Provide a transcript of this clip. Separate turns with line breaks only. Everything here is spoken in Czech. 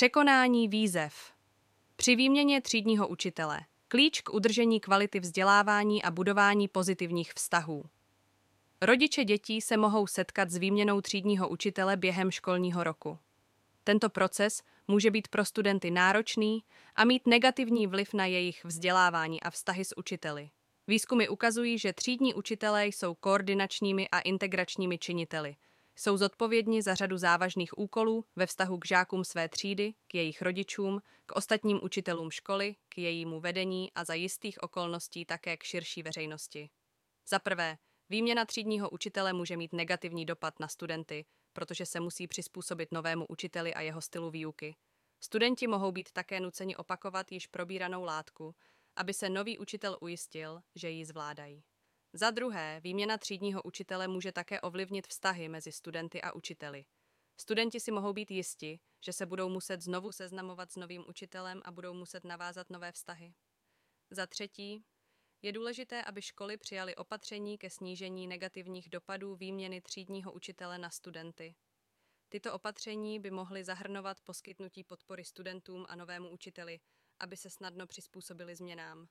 Překonání výzev. Při výměně třídního učitele. Klíč k udržení kvality vzdělávání a budování pozitivních vztahů. Rodiče dětí se mohou setkat s výměnou třídního učitele během školního roku. Tento proces může být pro studenty náročný a mít negativní vliv na jejich vzdělávání a vztahy s učiteli. Výzkumy ukazují, že třídní učitelé jsou koordinačními a integračními činiteli. Jsou zodpovědní za řadu závažných úkolů ve vztahu k žákům své třídy, k jejich rodičům, k ostatním učitelům školy, k jejímu vedení a za jistých okolností také k širší veřejnosti. Za prvé, výměna třídního učitele může mít negativní dopad na studenty, protože se musí přizpůsobit novému učiteli a jeho stylu výuky. Studenti mohou být také nuceni opakovat již probíranou látku, aby se nový učitel ujistil, že ji zvládají. Za druhé, výměna třídního učitele může také ovlivnit vztahy mezi studenty a učiteli. Studenti si mohou být jisti, že se budou muset znovu seznamovat s novým učitelem a budou muset navázat nové vztahy. Za třetí, je důležité, aby školy přijaly opatření ke snížení negativních dopadů výměny třídního učitele na studenty. Tyto opatření by mohly zahrnovat poskytnutí podpory studentům a novému učiteli, aby se snadno přizpůsobili změnám.